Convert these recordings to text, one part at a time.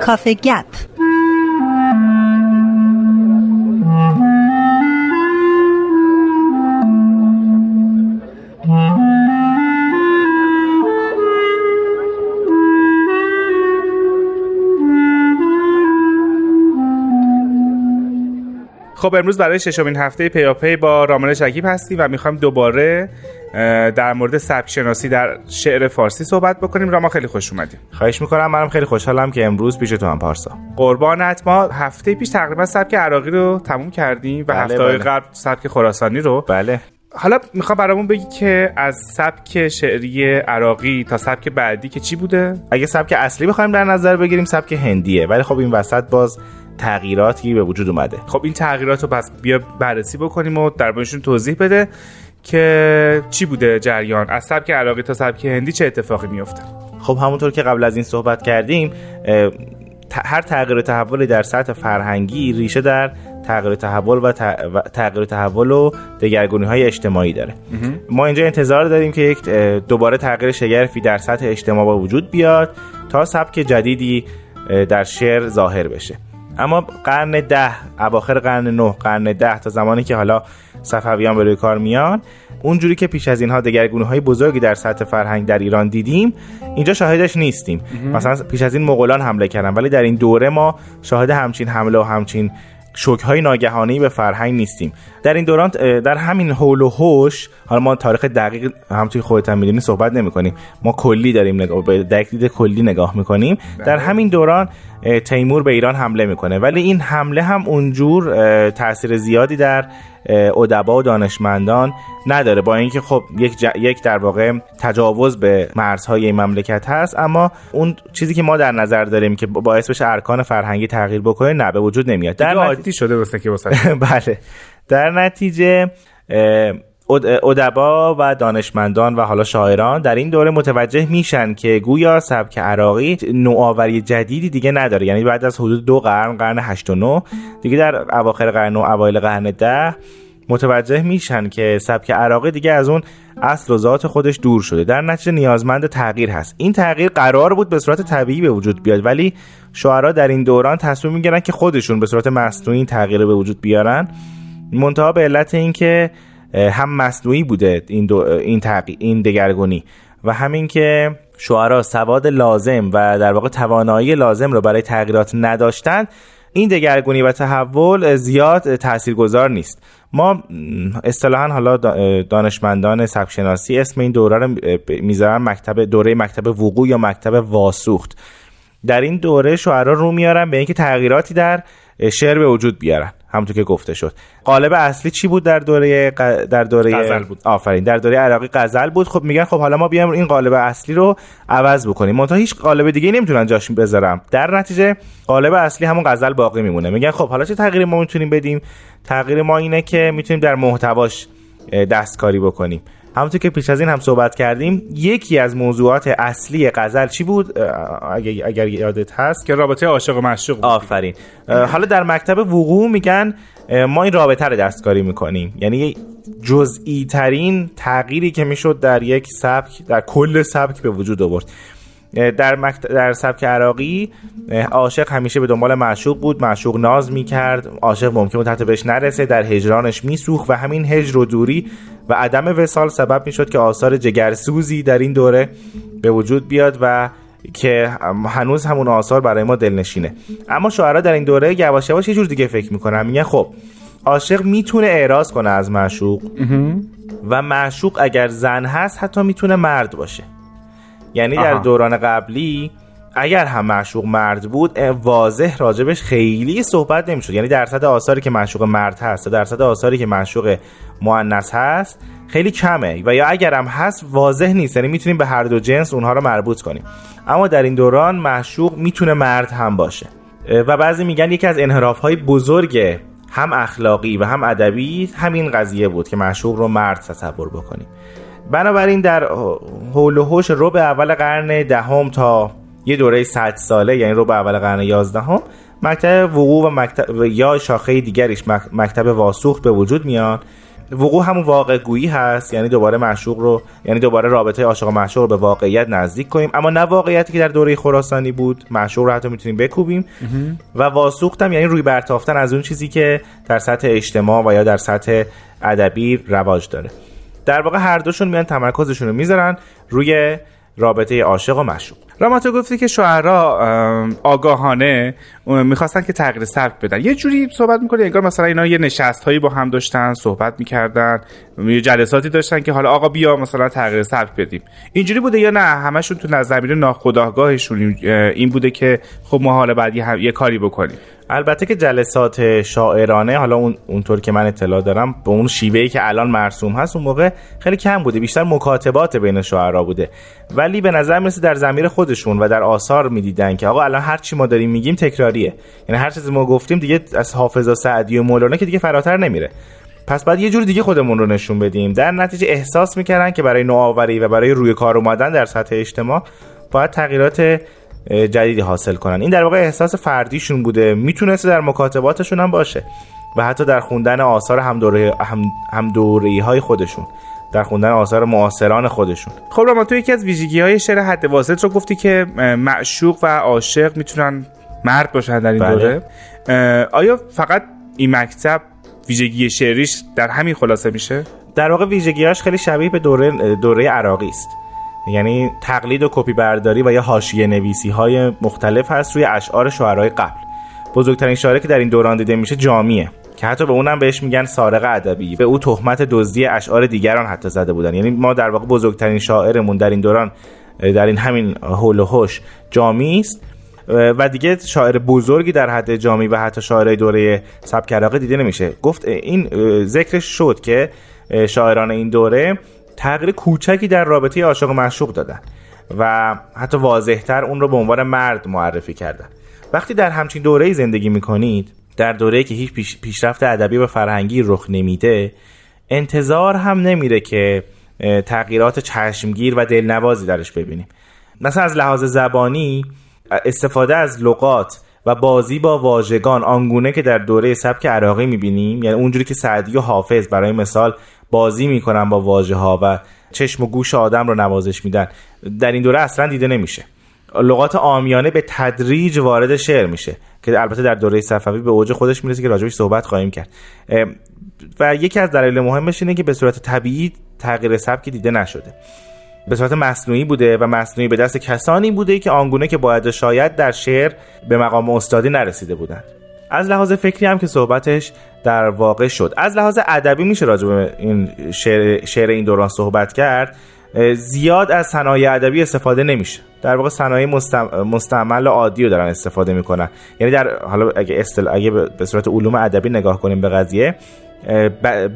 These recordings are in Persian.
کافه گپ خب امروز برای ششمین هفته پیاپی با رامل شکیب هستیم و می‌خوایم دوباره در مورد سبک شناسی در شعر فارسی صحبت بکنیم. راما خیلی خوش اومدیم خواهش می‌کنم. منم خیلی خوشحالم که امروز پیش تو هم پارسا. قربانت ما هفته پیش تقریبا سبک عراقی رو تموم کردیم و بله، هفته بله. قبل سبک خراسانی رو. بله. حالا می‌خوام برامون بگی که از سبک شعری عراقی تا سبک بعدی که چی بوده؟ اگه سبک اصلی بخوایم در نظر بگیریم سبک هندیه. ولی خب این وسط باز تغییراتی به وجود اومده. خب این تغییرات رو پس بیا بررسی بکنیم و در موردشون توضیح بده که چی بوده جریان از سبک عراقی تا سبک هندی چه اتفاقی میفته. خب همونطور که قبل از این صحبت کردیم هر تغییر و تحولی در سطح فرهنگی ریشه در تغییر و تحول و تغییر و تحول و دگرگونی های اجتماعی داره. ما اینجا انتظار داریم که یک دوباره تغییر شگرفی در سطح اجتماع به وجود بیاد تا سبک جدیدی در شعر ظاهر بشه. اما قرن ده اواخر قرن نه قرن ده تا زمانی که حالا صفویان به روی کار میان. اونجوری که پیش از اینها دگرگونی های بزرگی در سطح فرهنگ در ایران دیدیم اینجا شاهدش نیستیم. مثلا پیش از این مغولان حمله کردن ولی در این دوره ما شاهد همچین حمله و همچین شوک های ناگهانی به فرهنگ نیستیم. در این دوران در همین حول و حوش حالا ما تاریخ دقیق همونطوری خودت هم می‌دونی صحبت نمی کنیم ما کلی داریم نگاه به دقیق کلی نگاه می‌کنیم. در همین دوران تیمور به ایران حمله می‌کنه. ولی این حمله هم اونجور تاثیر زیادی در ادبا و دانشمندان نداره. با اینکه خب یک, ج- یک در واقع تجاوز به مرزهای این مملکت هست اما اون چیزی که ما در نظر داریم که باعث بشه ارکان فرهنگی تغییر بکنه نه به وجود نمیاد. در نتیجه- عادی شده واسه که بله. در نتیجه ادبا و دانشمندان و حالا شاعران در این دوره متوجه میشن که گویا سبک عراقی نوآوری جدیدی دیگه نداره. یعنی بعد از حدود دو قرن قرن 8 و 9 دیگه در اواخر قرن و اوایل قرن ده متوجه میشن که سبک عراقی دیگه از اون اصل و ذات خودش دور شده. در نتیجه نیازمند تغییر هست. این تغییر قرار بود به صورت طبیعی به وجود بیاد ولی شاعرها در این دوران تصمیم می‌گیرن که خودشون به صورت مصنوعی تغییر به وجود بیارن. منتها به علت اینکه هم مصنوعی بوده این این این دگرگونی. و همین که شعرا سواد لازم و در واقع توانایی لازم رو برای تغییرات نداشتند این دگرگونی و تحول زیاد تاثیرگذار نیست. ما اصطلاحا حالا دا- دانشمندان سبک شناسی اسم این دوره رو می‌ذارن مکتب دوره مکتب وقوع یا مکتب واسوخت. در این دوره شعرا رو میارن به اینکه تغییراتی در شعر به وجود بیارن. همونطور که گفته شد. قالب اصلی چی بود در دوره ق- در دوره غزل بود. آفرین. در دوره عراقی غزل بود. خب میگن خب حالا ما بیایم این قالب اصلی رو عوض بکنیم. منتها هیچ قالب دیگه نمی‌تونن جاش بذارم. در نتیجه قالب اصلی همون غزل باقی میمونه. میگن خب حالا چه تغییری ما می‌تونیم بدیم؟ تغییر ما اینه که می‌تونیم در محتواش دستکاری بکنیم. همونطور که پیش از این هم صحبت کردیم یکی از موضوعات اصلی غزل چی بود؟ اگر, اگر یادت هست. که رابطه عاشق و معشوق بود. آفرین. حالا در مکتب وقوع میگن ما این رابطه رو دستکاری می‌کنیم. یعنی جزئی ترین تغییری که می‌شد در یک سبک در کل سبک به وجود آورد. در, مکت... در سبک عراقی عاشق همیشه به دنبال معشوق بود معشوق ناز می‌کرد عاشق ممکن بود حتی بهش نرسه در هجرانش میسوخت و همین هجر و دوری و عدم وصال سبب می‌شد که آثار جگرسوزی در این دوره به وجود بیاد و که هنوز همون آثار برای ما دلنشینه. اما شاعرها در این دوره یواش یواش یه جور دیگه فکر می‌کنن میگن خب عاشق می‌تونه اعراض کنه از معشوق و معشوق اگر زن هست حتی می‌تونه مرد باشه. یعنی در آها. دوران قبلی اگر هم معشوق مرد بود واضح راجبش خیلی صحبت نمی‌شد. یعنی درصد آثاری که معشوق مرد هست و درصد آثاری که معشوق مؤنث هست خیلی کمه. و یا اگر هم هست واضح نیست. یعنی می‌تونیم به هر دو جنس اونها رو مربوط کنیم. اما در این دوران معشوق می‌تونه مرد هم باشه. و بعضی میگن یکی از انحراف های بزرگ هم اخلاقی و هم ادبی همین قضیه بود که معشوق رو مرد تصور بکنیم. بنابراین در حول و حوش ربع اول قرن دهم تا یه دوره 100 ساله یعنی ربع اول قرن 11 هم مکتب وقوع و مکتب یا شاخه دیگریش مک- مکتب واسوخت به وجود میان وقوع همون واقع گویی هست یعنی دوباره معشوق رو یعنی دوباره رابطه عاشق و معشوق رو به واقعیت نزدیک کنیم. اما نه واقعیتی که در دوره خراسانی بود معشوق رو حتی می‌تونیم بکوبیم. و واسوختم یعنی روی برتافتن از اون چیزی که در سطح اجتماع و یا در سطح ادبی رواج داره. در واقع هر دوشون میان تمرکزشون رو می‌ذارن روی رابطه عاشق و معشوق. راماتو گفتی که شعرا آگاهانه می‌خواستن که تغییر سبک بدن. یه جوری صحبت می‌کنه انگار مثلا اینا یه نشست هایی با هم داشتن صحبت می‌کردن یه جلساتی داشتن که حالا آقا بیا مثلا تغییر سبک بدیم. اینجوری بوده یا نه؟ همشون تو نظر ناخودآگاهشون این بوده که خب ما حالا بعد یه کاری بکنیم. البته که جلسات شاعرانه حالا اون اونطور که من اطلاع دارم به اون شیوهی که الان مرسوم هست اون موقع خیلی کم بوده. بیشتر مکاتبات بین شاعرا بوده. ولی به نظر می‌رسه در زمیر خودشون و در آثار می‌دیدن که آقا الان هر چی ما داریم میگیم تکراریه. یعنی هر چیزی ما گفتیم دیگه از حافظ و سعدی و مولانا که دیگه فراتر نمیره. پس بعد یه جور دیگه خودمون رو نشون بدیم. در نتیجه احساس می‌کردن که برای نوآوری و برای روی کار اومدن در سطح اجتماع باید تغییرات جدیدی حاصل کنن. این در واقع احساس فردیشون بوده. می‌تونسته در مکاتباتشون هم باشه و حتی در خوندن آثار هم دوره هم, های خودشون. در خوندن آثار معاصران خودشون. خب راما تو یکی از ویژگی های شعر حد واسط رو گفتی که معشوق و عاشق می‌تونن مرد باشن در این بله. دوره. آیا فقط این مکتب ویژگی شعریش در همین خلاصه میشه؟ در واقع ویژگیاش خیلی شبیه به دوره دوره عراقی است. یعنی تقلید و کپی برداری و یا حاشیه نویسی های مختلف هست روی اشعار شعرهای قبل. بزرگترین شاعری که در این دوران دیده میشه جامیه. که حتی به اونم بهش میگن سارق ادبی. به او تهمت دزدی اشعار دیگران حتی زده بودن. یعنی ما در واقع بزرگترین شاعرمون در این دوران در این همین هول و هوش جامی است. و دیگه شاعر بزرگی در حد جامی و حتی شاعرای دوره سبک عراقی دیده نمیشه. گفت این ذکرش شد که شاعران این دوره تغییر کوچکی در رابطه عاشق و معشوق دادن و حتی واضحتر اون رو به عنوان مرد معرفی کردن. وقتی در همچین دوره زندگی می‌کنید در دوره که هیچ پیشرفت ادبی و فرهنگی رخ نمیده انتظار هم نمیره که تغییرات چشمگیر و دلنوازی درش ببینیم. مثلا از لحاظ زبانی استفاده از لغات و بازی با واژگان آنگونه که در دوره سبک عراقی می‌بینیم یعنی اونجوری که سعدی و حافظ برای مثال بازی می‌کنن با واژه ها و چشم و گوش آدم رو نوازش میدن در این دوره اصلا دیده نمیشه. لغات آمیانه به تدریج وارد شعر میشه. که البته در دوره صفوی به اوج خودش می‌رسه که راجبش صحبت خواهیم کرد. و یکی از دلایل مهمش اینه که به صورت طبیعی تغییر سبکی دیده نشده. به صورت مصنوعی بوده و مصنوعی به دست کسانی بوده که آنگونه که باید شاید در شعر به مقام استادی نرسیده بودند. از لحاظ فکری هم که صحبتش در واقع شد. از لحاظ ادبی میشه راجع به این شعر, شعر این دوران صحبت کرد. زیاد از صنایع ادبی استفاده نمیشه. در واقع صنایع مستعمل عادی رو دارن استفاده می‌کنن. یعنی در حالا اگه استل اگه به صورت علوم ادبی نگاه کنیم به قضیه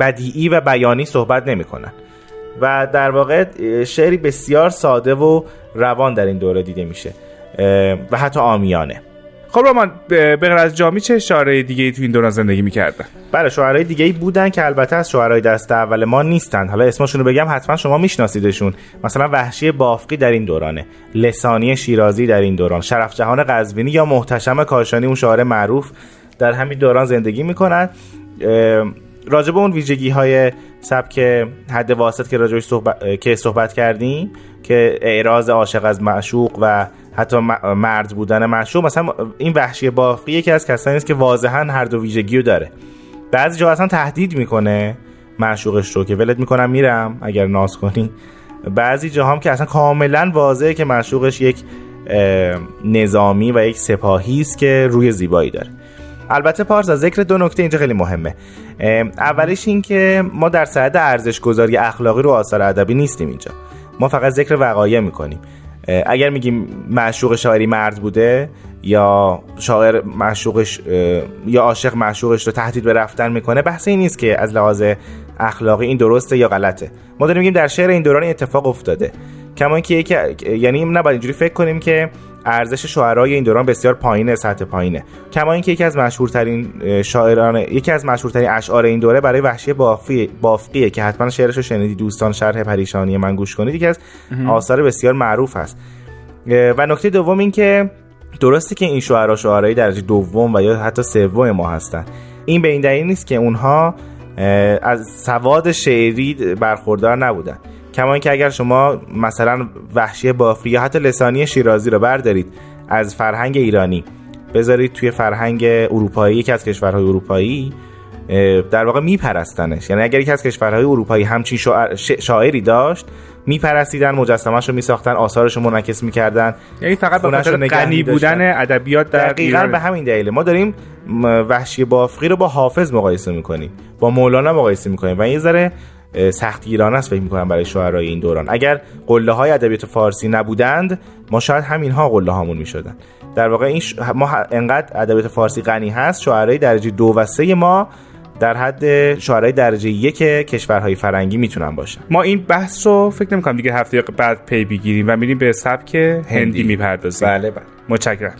بدیعی و بیانی صحبت نمی‌کنن. و در واقع شعری بسیار ساده و روان در این دوره دیده میشه. و حتی آمیانه خب رامان غیر از جامی چه شعرهای دیگه ای تو این دوران زندگی می‌کردن؟ بله شعرهای دیگه ای بودن که البته از شعرهای دست اول ما نیستن. حالا اسمشون رو بگم حتما شما میشناسیدشون. مثلا وحشی بافقی در این دورانه لسانی شیرازی در این دوران شرف جهان قزوینی یا محتشم کاشانی اون شاعر معروف در همین دوران زندگی می‌کنن. راجب اون ویژگی های سبک حد واسط که راجبش صحبت... که صحبت کردیم که اعراض عاشق از معشوق و حتی مرد بودن معشوق مثلا این وحشی بافقی یکی از کسانی است که واضحا هر دو ویژگی رو داره. بعضی جا اصلا تهدید می‌کنه معشوقش رو که ولت می‌کنم میرم اگر ناز کنی. بعضی جا هم که اصلا کاملا واضحه که معشوقش یک نظامی و یک سپاهی است که روی زیبایی داره. البته پارس از ذکر دو نکته اینجا خیلی مهمه. اولش این که ما در سعد ارزش گذاری اخلاقی رو آثار ادبی نیستیم اینجا. ما فقط ذکر وقایع می‌کنیم. اگر میگیم معشوق شاعری مرد بوده یا شاعر معشوقش یا عاشق معشوقش رو تهدید به رفتن می‌کنه بحث این نیست که از لحاظ اخلاقی این درسته یا غلطه. ما داریم میگیم در شعر این دوران اتفاق افتاده. کما اینکه یعنی نباید اینجوری فکر کنیم که ارزش شاعرای این دوران بسیار پایینه سطح پایینه. کما اینکه یکی از مشهورترین شاعران یکی از مشهورترین اشعار این دوره برای وحشی بافی بافقیه که حتما شعرش رو شنیدی دوستان شرح پریشانی من گوش کنید یکی از آثار بسیار معروف هست. و نکته دوم این که درسته که این شعرا شعرای درجه دوم و یا حتی سوم ما هستن. این به این دلیل نیست که اونها از سواد شعری برخوردار نبودن. کما اینکه اگر شما مثلا وحشی بافری یا حتی لسانی شیرازی رو بردارید از فرهنگ ایرانی بذارید توی فرهنگ اروپایی یکی از کشورهای اروپایی در واقع میپرستنش. یعنی اگر یکی از کشورهای اروپایی همچین شاعری داشت میپرستیدن مجسمهش رو میساختن آثارش رو منعکس می‌کردن. یعنی فقط به خاطر غنی بودن ادبیات در دقیقا به همین دلیل. ما داریم وحشی بافقی رو با حافظ مقایسه می‌کنیم. با مولانا مقایسه می‌کنیم. و این ذره سخت گیرانه است فکر می‌کنم برای شاعرای این دوران. اگر قله های ادبیات فارسی نبودند ما شاید همینها قله هامون می‌شدن. در واقع این ش... ما انقدر ادبیات فارسی غنی هست شاعرای درجه دو و سه ما در حد شاعرای درجه یک کشورهای فرنگی می‌تونن باشن. ما این بحث رو فکر نمی کنم دیگه هفته بعد پی بگیریم و میریم به سبک هندی, هندی. می‌پردازیم. بله بله. متشکرم.